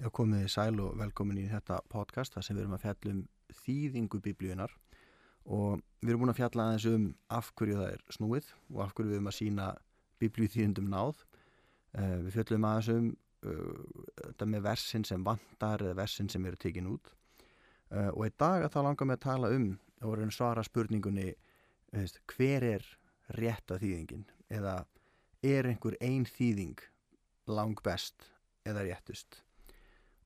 Já, komið í sæl og velkomin í þetta podcast þar sem við erum að fjalla um þýðingu biblíunar og við erum búin að fjalla aðeins um af hverju það er snúið og af hverju við erum að sína biblíu þýðindum náð. Uh, við fjallum aðeins um uh, þetta með versin sem vantar eða versin sem eru tekin út. Uh, og í dag að það langar með að tala um og verðum svara spurningunni veist, hver er rétta þýðingin? Eða er einhver ein þýðing lang best eða réttust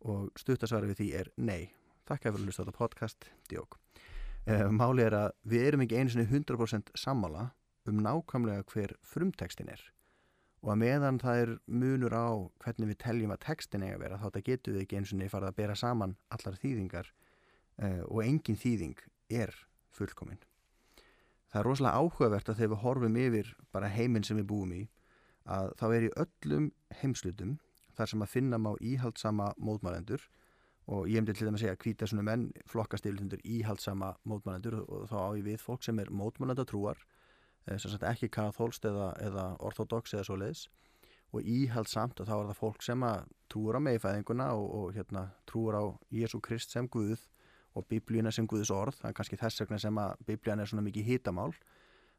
og stuttasvari við því er nei. Takk fyrir að hlusta á þetta podcast, djók. Uh, máli er að við erum ekki einu sinni 100% sammála um nákvæmlega hver frumtekstin er og að meðan það er munur á hvernig við teljum að tekstin eiga að vera þá þetta getur við ekki einu sinni farið að bera saman allar þýðingar uh, og engin þýðing er fullkominn. Það er rosalega áhugavert að þegar við horfum yfir bara heiminn sem við búum í að þá er í öllum heimslutum þar sem að finna má íhaldsama mótmælendur og ég hefndi til þeim að segja að svona menn flokkast yfir íhaldsama mótmælendur og þá á ég við fólk sem er mótmælendatrúar eh, ekki katholst eða, eða orthodox eða svo leiðis og íhaldsamt og þá er það fólk sem að trúur á meðfæðinguna og, og hérna, trúur á Jésu Krist sem Guð og biblíuna sem Guðs orð. Það er kannski þess vegna sem að biblíana er svona mikið hitamál.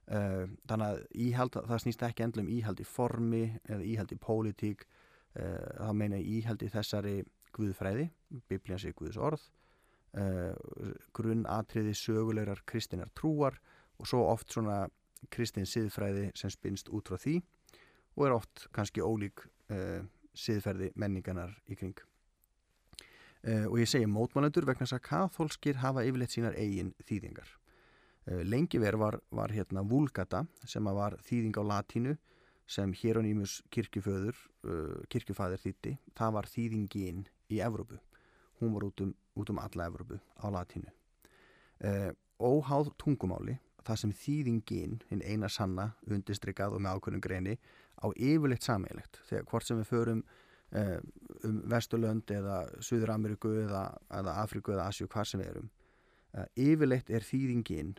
Uh, þannig að íhald, það snýst ekki endlum íhald í formi eða íhald í pólitík Eh, þá meina íhaldi þessari Guðfræði, biblíans er Guðs orð eh, grunnatriði sögulegar kristinar trúar og svo oft svona kristin siðfræði sem spinnst út frá því og er oft kannski ólík uh, siðferði menninganar í kring. Uh, og ég segi mótmannendur vegna þess að katholskir hafa yfirleitt sínar eigin þýðingar. Uh, lengi verð var, var hérna vulgata sem var þýðing á latínu sem Hieronymus kirkjuföður, uh, kirkjufæðir þýtti, það var þýðingin í Evrópu. Hún var út um, út um alla Evrópu á latínu. Uh, óháð tungumáli, það sem þýðingin, hinn eina sanna, undistrykað og með ákveðnum greini, á yfirleitt sammeilegt. Þegar hvort sem við förum uh, um Vesturlönd eða Suður Ameriku eða, eða Afriku eða Asjú, hvað sem við erum, uh, yfirleitt er þýðingin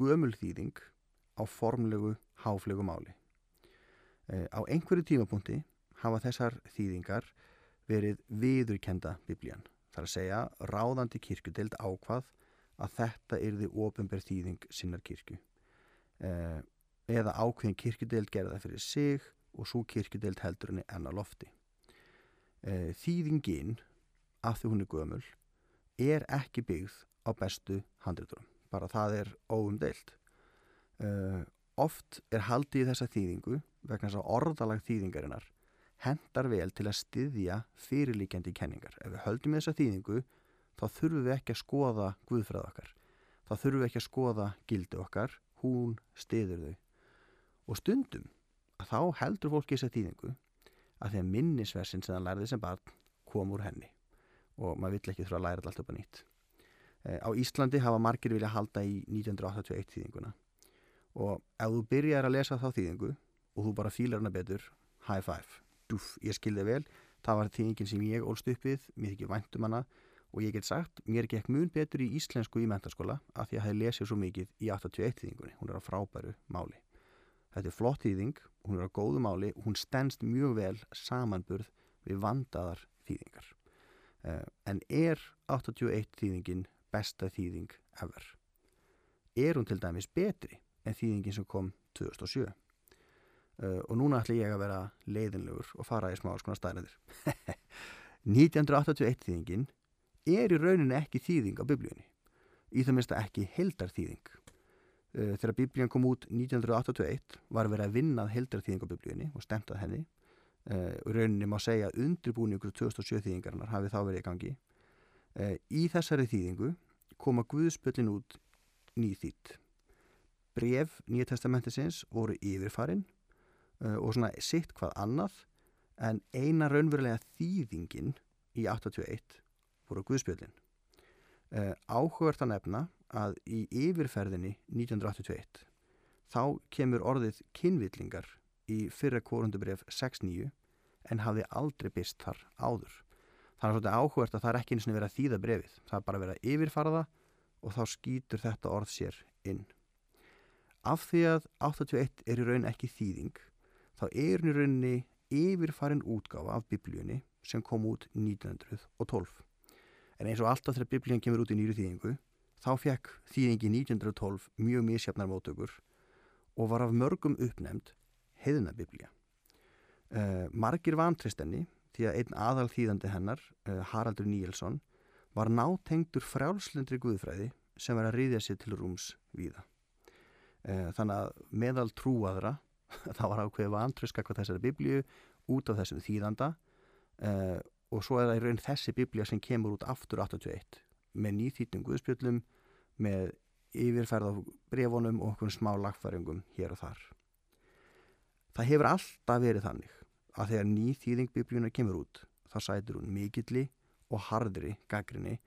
gömul þýðing á formlegu, háflegu máli. Eh, á einhverju tímapunkti hafa þessar þýðingar verið viðurkenda biblían. Það er að segja ráðandi kirkudeld ákvað að þetta yrði ofinberð þýðing sinnar kirkju. Eh, eða ákveðin kirkudeld gerða fyrir sig og svo kirkudeld heldur henni enna lofti. Eh, þýðingin, af því hún er gömul, er ekki byggð á bestu handriturum. Bara það er óumdeilt. Oft er haldið í þessa þýðingu vegna þess að orðalag þýðingarinnar hendar vel til að styðja fyrirlíkjandi kenningar. Ef við höldum þessa þýðingu þá þurfum við ekki að skoða Guðfræð okkar. Þá þurfum við ekki að skoða gildi okkar, hún styður þau. Og stundum að þá heldur fólki þessa þýðingu að því að minnisversin sem það lærði sem barn kom úr henni og maður vill ekki þurfa að læra alltaf nýtt. Eh, á Íslandi hafa margir vilja halda í 1981 þýðinguna og ef þú byrjar að lesa þá þýðingu og þú bara fílar hana betur high five, dúf, ég skilði vel. Það var þýðingin sem ég ólst upp við mér þykir væntum hana. Og ég get sagt mér gekk mun betur í íslensku í mentarskóla af því að það lesið svo mikið í 81 þýðingunni, hún er á frábæru máli. Þetta er flott þýðing hún er á góðu máli og hún stendst mjög vel samanburð við vandaðar þýðingar. Uh, en er 81 þýðingin besta þýðing ever? Er hún til dæmis betri en þýðingin sem kom 2007 uh, og núna ætla ég að vera leiðinlegur og fara í smá skona stæðinir 1981 þýðingin er í rauninni ekki þýðing á biblíunni. Í það minnst ekki heldar þýðing uh, þegar biblíun kom út 1981 var verið að vinnað heldar þýðing á biblíunni og stemtað henni. Uh, og rauninni má segja að undirbúningur 2007 þýðingarinnar hafi þá verið í gangi. Í þessari þýðingu koma Guðspöllin út nýþýtt bref Nýja testamentisins voru yfirfarin. uh, og svona sitt hvað annað en eina raunverulega þýðingin í 81 voru Guðspjöldin. Uh, áhugverð að nefna að í yfirferðinni 1981 þá kemur orðið kynvillingar í fyrra kvorundubref 6.9 en hafði aldrei byrst þar áður. Þannig að áhugverð að það er ekki eins og verið að þýða brefið. Það er bara verið að yfirfara það og þá skýtur þetta orð sér inn af því að 81 er í raun ekki þýðing þá er í rauninni yfirfarin útgáfa af biblíunni sem kom út 1912. En eins og alltaf þegar biblíun kemur út í nýru þýðingu, þá fekk þýðingi 1912 mjög mísjafnar mótökur og var af mörgum uppnefnd heiðina biblía. Uh, margir vantristenni því að einn aðal þýðandi hennar, uh, Haraldur Níelsson, var nátengdur frjálslindri guðfræði sem var að riðja sér til rúms víða. Uh, þannig að meðal trúaðra, þá var ákveðið vantriska hvað þessari biblíu út af þessum þýðanda og svo er það í raun þessi biblía sem kemur út aftur 81 með nýþýttum guðspjöllum, með yfirferð á brefunum og okkur smá lagfæringum hér og þar. Það hefur alltaf verið þannig að þegar ný þýðing biblíunar kemur út þá sætur hún mikilli og hardri gaggrinni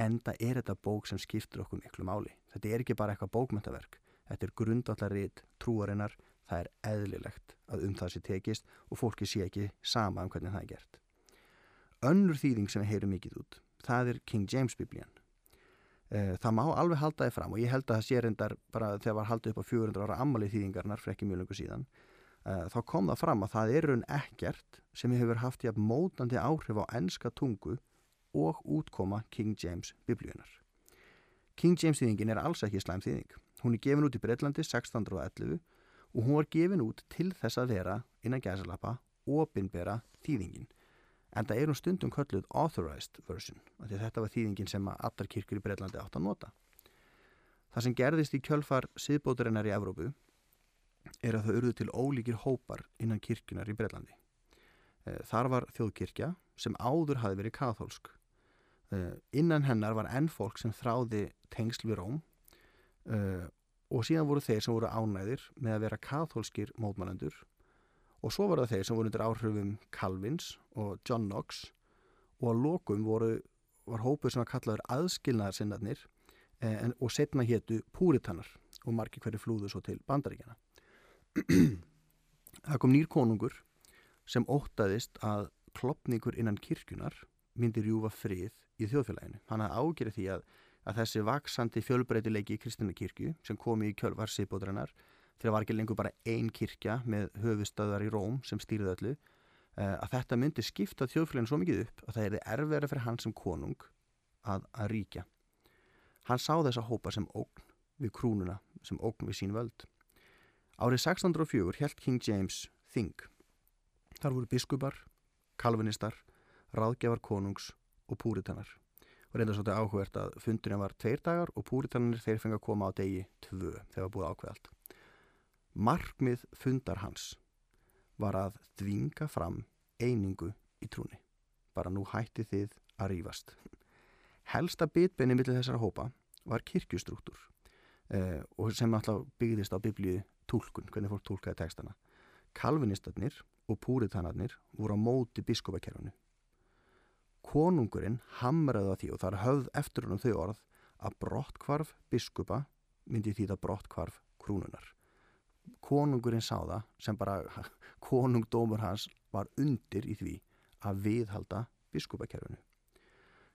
en það er þetta bók sem skiptur okkur miklu máli. Þetta er ekki bara eitthvað bókmyndaverk. Þetta er grundallarrið trúarinnar. Það er eðlilegt að um það sé tekist og fólki sé ekki sama um hvernig það er gert. Önnur þýðing sem við heyrum mikið út, það er King James biblían. Eh, það má alveg halda þið fram og ég held að það sé reyndar bara þegar var haldið upp á 400 ára ammalið þýðingarnar fyrir ekki mjög lengur síðan Eh, þá kom það fram að það er raun ekkert sem hefur haft í að mótandi áhrif á enska tungu og útkoma King James biblíunar. King James þýðingin er alls ekki slæm þýðing. Hún er gefin út í Breitlandi 1611 og hún var gefin út til þess að vera innan gæsalappa opinbera þýðingin. En það er hún stundum kölluð authorized version, þetta var þýðingin sem að allar kirkur í Breitlandi átt að nota. Það sem gerðist í kjölfar siðbóturinnar í Evrópu er að það urðu til ólíkir hópar innan kirkjunar í Breitlandi. Eh, þar var þjóðkirkja sem áður hafi verið kathólsk. Eh, innan hennar var enn fólk sem þráði tengsl við Róm eh, og síðan voru þeir sem voru ánæðir með að vera kathólskir mótmælendur. Og svo var það þeir sem voru undir áhrifum Calvins og John Knox. Og að lokum voru, var hópur sem var kallaður aðskilnaðarsinnarnir og setna héttu púritannar og margi hverju flúðu svo til bandaríkjana það kom nýr konungur sem ótaðist að klopningur innan kirkjunar myndir júfa frið í þjóðfélaginu. Hann hafði ágjörði því að, að þessi vaksandi fjölbreytilegi í kristina kirkju sem komi í kjölvar síðbóðurinnar til að var ekki lengur bara ein kirkja með höfustöðar í Róm sem stýrði öllu eh, að þetta myndi skipta þjóðfélaginu svo mikið upp að það erði erfæri fyrir hann sem konung að, að ríkja. Hann sá þessa hópa sem ógn við krúnuna, sem ógn við sín völd. Árið 1604 held King James þing. Þar voru biskupar, kalvinistar, ráðgjafar konungs og púritanar. Reynda svolítið áhugert að fundurinn var tveir dagar og púritanir þeir fengi að koma á degi tvö þegar búið ákveðalt. Markmið fundar hans var að dvinga fram einingu í trúni. Bara nú hætti þið að rýfast. Helsta bitbenni millir þessara hópa var kirkjustruktúr eh, og sem alltaf byggðist á biblíu tólkun, hvernig fólk tólkaði textana. Kalvinistarnir og púritanarnir voru á móti biskopakerfunu. Konungurinn hamraði á því og þar höfð eftir húnum þau orð að brottkvarf biskupa myndi því það brottkvarf krúnunar. Konungurinn sá það sem bara konungdómur hans var undir í því að viðhalda biskupakerfunu.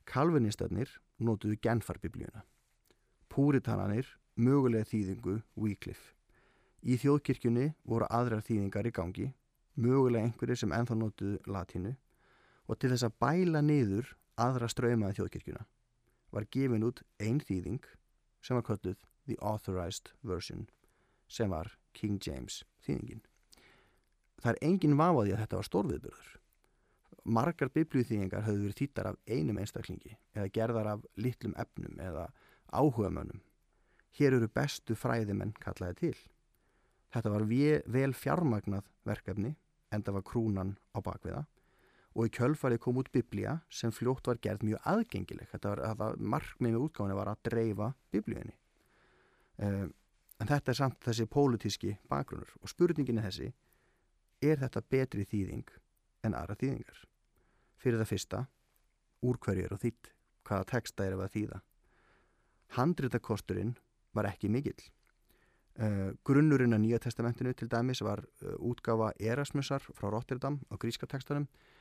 Kalvinistarnir nótuðu genfarbiblíuna. Púritanarnir mögulega þýðingu Wycliffe. Í þjóðkirkjunni voru aðrar þýðingar í gangi, mögulega einhverjir sem enþá nótuðu latínu og til þess að bæla niður aðra ströymaði þjóðkirkjuna var gefin út einn þýðing sem var kölluð The Authorized Version sem var King James þýðingin. Það er engin vafaði að þetta var stórviðbörður. Margar biblíuþýðingar höfðu verið þýttar af einum einstaklingi eða gerðar af litlum efnum eða áhugamönnum. Hér eru bestu fræðimenn kallaði til. Þetta var vel fjármagnað verkefni en það var krúnan á bakviða og í kjölfarið kom út biblía sem fljótt var gerð mjög aðgengileg. Þetta var, var markmið með útgáðinu var að dreifa biblíunni. Um, en þetta er samt þessi pólitíski bakgrunur og spurningin er þessi, er þetta betri þýðing en aðra þýðingar? Fyrir það fyrsta, úr hverju er og þýtt, hvaða texta er að þýða? Handritakosturinn var ekki mikill. Uh, grunnurinn að Nýja testamentinu til dæmis var uh, útgafa Erasmusar frá Rotterdam á gríska textanum uh,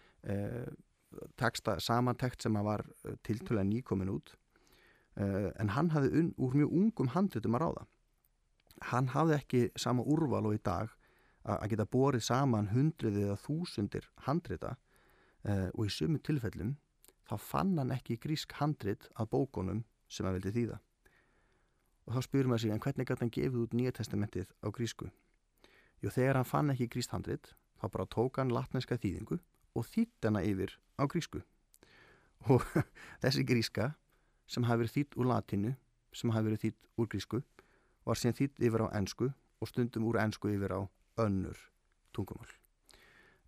texta, samantekt sem var tiltöla nýkomin út en hann hafði un, úr mjög ungum handlitum að ráða hann hafði ekki sama úrval og í dag að geta borið saman hundruðið eða þúsundir handrita og í sumu tilfellum þá fann hann ekki grísk handrit að bókunum sem hann vildi þýða. Og þá spyrum við sig en hvernig gæti hann gefið út nýja testamentið á grísku? Jú þegar hann fann ekki gríst handrit þá bara tók hann latneska þýðingu og þýtt hana yfir á grísku. Og þessi gríska sem hafi verið þýtt úr latinu, sem hafi verið þýtt úr grísku var síðan þýtt yfir á ennsku og stundum úr ennsku yfir á önnur tungumál.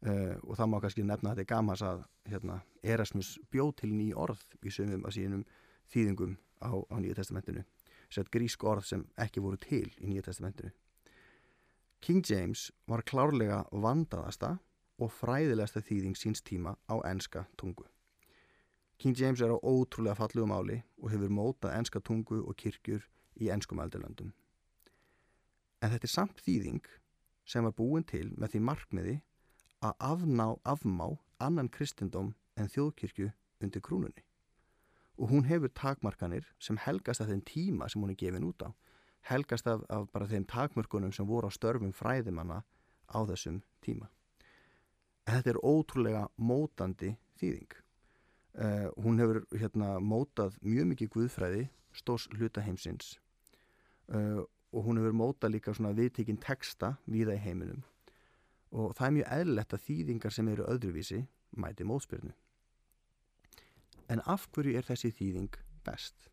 Uh, og það má kannski nefna að þetta er gamas að hérna, Erasmus bjóð til ný orð í sömum að sínum þýðingum á, á Nýja testamentinu sett grísk orð sem ekki voru til í Nýja testamentinu King James var klárlega vandaðasta og fræðilegasta þýðing síns tíma á enska tungu King James er á ótrúlega fallu máli og hefur mótað enska tungu og kirkjur í enskum aldurlandum en þetta er samt þýðing sem var búin til með því markmiði að afná, afmá annan kristendóm en þjóðkirkju undir krúnunni. Og hún hefur takmarkanir sem helgast af þeim tíma sem hún er gefin út á. Helgast af, af bara þeim takmörkunum sem voru á störfum fræðimanna á þessum tíma. Þetta er ótrúlega mótandi þýðing. Uh, hún hefur hérna, mótað mjög mikið guðfræði, stórs hlutaheimsins uh, og hún hefur mótað líka viðtekinn texta viða í heiminum og það er mjög eðlilegt að þýðingar sem eru öðruvísi mæti móðspyrnu. En af hverju er þessi þýðing best?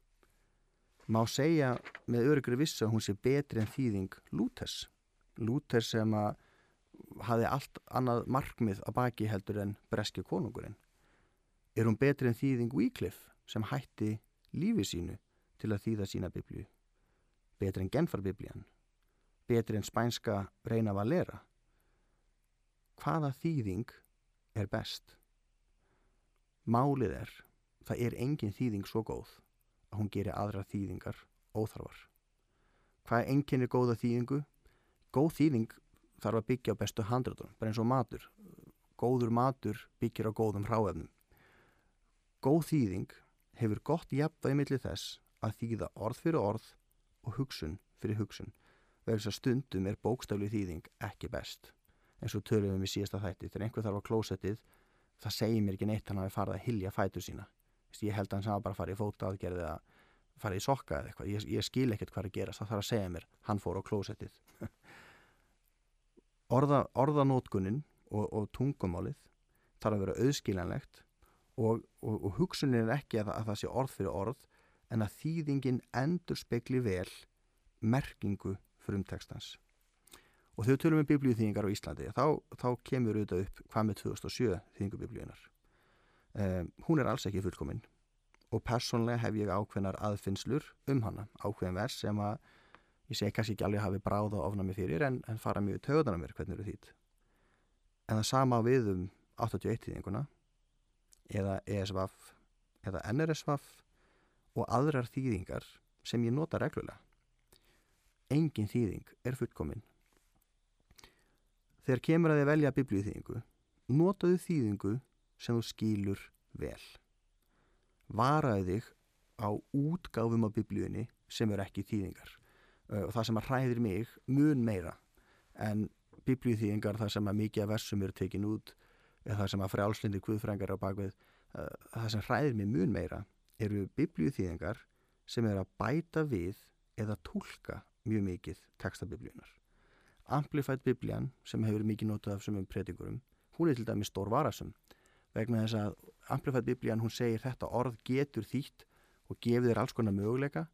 Má segja með örygri vissu að hún sé betri en þýðing Lúters. Lúters sem að hafi allt annað markmið að baki heldur en breski konungurinn. Er hún betri en þýðing Wycliffe sem hætti lífi sínu til að þýða sína biblju? Betri en Genfarbibljan? Betri en spænska Reina Valera? hvaða þýðing er best? Málið er, það er engin þýðing svo góð að hún gerir aðra þýðingar óþarfar. Hvað er engin er góða þýðingu? Góð þýðing þarf að byggja á bestu handrætunum, bara eins og matur. Góður matur byggir á góðum hráefnum. Góð þýðing hefur gott jafnvægi millir þess að þýða orð fyrir orð og hugsun fyrir hugsun. Verðis að stundum er bókstafli þýðing ekki best eins og töluðum við síðasta þætti þegar einhver þarf á klósettið það segir mér ekki neitt hann að við farið að hilja fætur sína ég held að hann sá bara að fara í fóta aðgerði að fara í sokka eða eitthvað ég, ég skil ekkert hvað er að gera það þarf að segja mér, hann fór á klósettið Orða, orðanótkunin og, og tungumálið þarf að vera auðskiljanlegt og, og, og hugsunin er ekki að, að það sé orð fyrir orð en að þýðingin endur spekli vel merkingu frumtekstans og við tölum um biblíuþýðingar á Íslandi þá, þá kemur auðvitað upp hvað með 2007 þýðingubiblíunar um, hún er alls ekki fullkominn og personlega hef ég ákveðnar aðfinnslur um hana, ákveðin vers sem að ég segi kannski ekki alveg hafi bráða ofna mig fyrir en, en fara mjög töðan á mér hvernig eru þýtt en það sama við um 81 þýðinguna eða ESVAF eða NRSVAF og aðrar þýðingar sem ég nota reglulega engin þýðing er fullkominn Þegar kemur að þið velja biblíuþýðingu, notaðu þýðingu sem þú skýlur vel. Varaðu þig á útgáfum á biblíunni sem eru ekki þýðingar. Og það sem að hræðir mig mun meira en biblíuþýðingar þar sem að mikið af versum eru tekin út eða það sem að frjálslindir kvöðfrængar á bakvið, það sem hræðir mig mun meira eru biblíuþýðingar sem eru að bæta við eða tólka mjög mikið textabiblíunar. Amplified Biblian sem hefur mikið notað af sumum predikurum, hún er til dæmi stór varasum vegna þess að Amplified Biblian hún segir þetta orð getur þýtt og gefið þér alls konar möguleika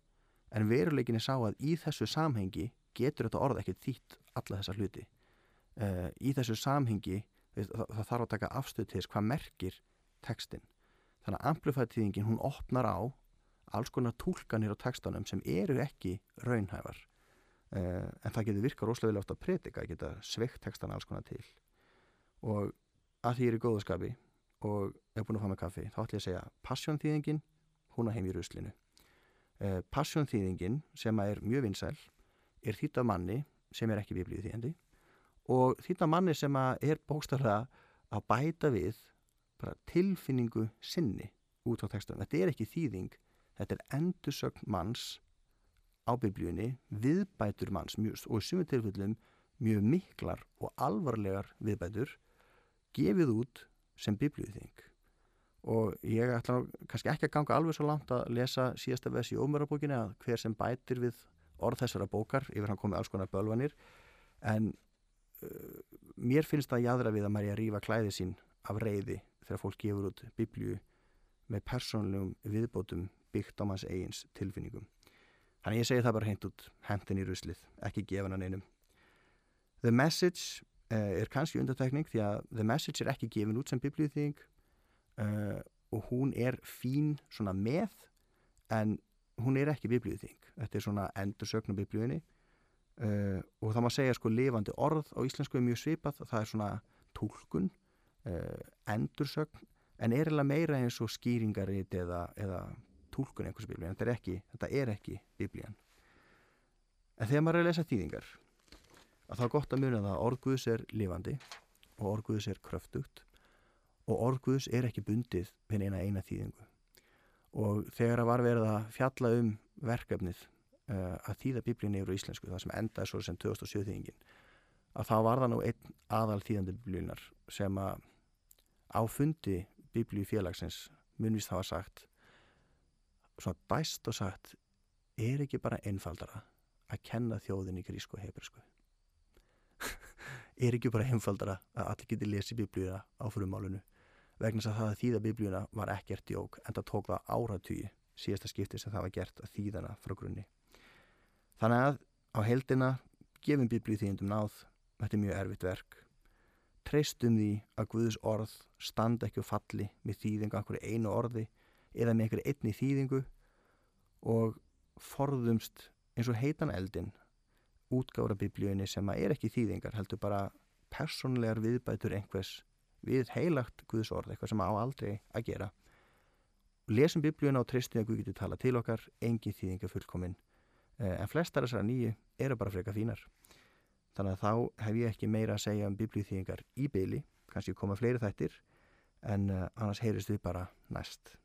en veruleikin er sá að í þessu samhengi getur þetta orð ekkert þýtt alla þessa hluti. Uh, í þessu samhengi það, það þarf að taka afstöð til þess hvað merkir tekstin. Þannig að Amplified tíðingin hún opnar á alls konar tólkanir á tekstanum sem eru ekki raunhæfar Uh, en það getur virkað rosalega átt að predika, geta sveikt textana alls konar til og að því ég er í góðaskapi og er búin að fá með kaffi, þá ætlum ég að segja passjónþýðingin, hún að heim í ruslinu passjónþýðingin sem er mjög vinsæl er þýtt af manni sem er ekki biblíu þýðandi og þýtt af manni sem er bókstaflega að bæta við tilfinningu sinni út á textunum, þetta er ekki þýðing þetta er endursögn manns á biblíunni viðbætur manns mjög, og í sumu tilfellum mjög miklar og alvarlegar viðbætur gefið út sem biblíuþing og ég ætla kannski ekki að ganga alveg svo langt að lesa síðasta vers í ómörabókinni að hver sem bætir við orð þessara bókar yfir hann komið alls konar bölvanir. En uh, mér finnst það jæðra við að maður er að rífa klæði sín af reyði þegar fólk gefur út biblíu með persónlegum viðbótum byggt á manns eigins tilfinningum. Þannig ég segi það bara hent út hentin í ruslið, ekki gefan hann einum The Message uh, er kannski undartekning því að The Message er ekki gefin út sem biblíuþýðing uh, og hún er fín svona með en hún er ekki biblíuþýðing þetta er svona endursögn á biblíunni. Uh, og það má segja sko lifandi orð á íslensku er mjög svipað. Það er svona tólkun endursögn en er eða meira eins og skýringarit eða, eða tólkun einhversu biblíu en þetta er ekki, þetta er ekki biblían. En þegar maður er að lesa þýðingar að það er gott að muna það að orðguðs er lifandi og orðguðs er kröftugt og orðguðs er ekki bundið við eina eina þýðingu. Og þegar að var verið að fjalla um verkefnið uh, að þýða biblíun yfir íslensku, það sem endaði svo sem 2007 þýðingin að þá var það nú einn aðal þýðandi biblíunar sem að áfundi biblíu félagsins munvist hafa sagt svona dæst og sagt er ekki bara einfaldara að kenna þjóðin í grísku og hebrísku er ekki bara einfaldara að allir geti lesið biblíuna á frumálunu vegna þess að það að þýða biblíuna var ekkert jók en það tók það áratýji síðasta skipti sem það var gert að þýðana frá grunni. Þannig að á heldina gefum biblíu þýðindum náð þetta er mjög erfitt verk. Treystum því að Guðs orð standa ekki og falli með þýðinga okkur einu orði eða með einhverju einni þýðingu og forðumst eins og heitan eldin útgára biblíunni sem að er ekki þýðingar heldur bara personlegar viðbætur einhvers við heilagt Guðsorð, eitthvað sem á aldrei að gera. Lesum biblíuna og tristum að Guð getur tala til okkar engin þýðingar fullkominn eh, en flestar þessara nýju eru bara freka fínar. Þannig að þá hef ég ekki meira að segja um biblíuþýðingar í byli kannski koma fleiri þættir en eh, annars heyrist við bara næst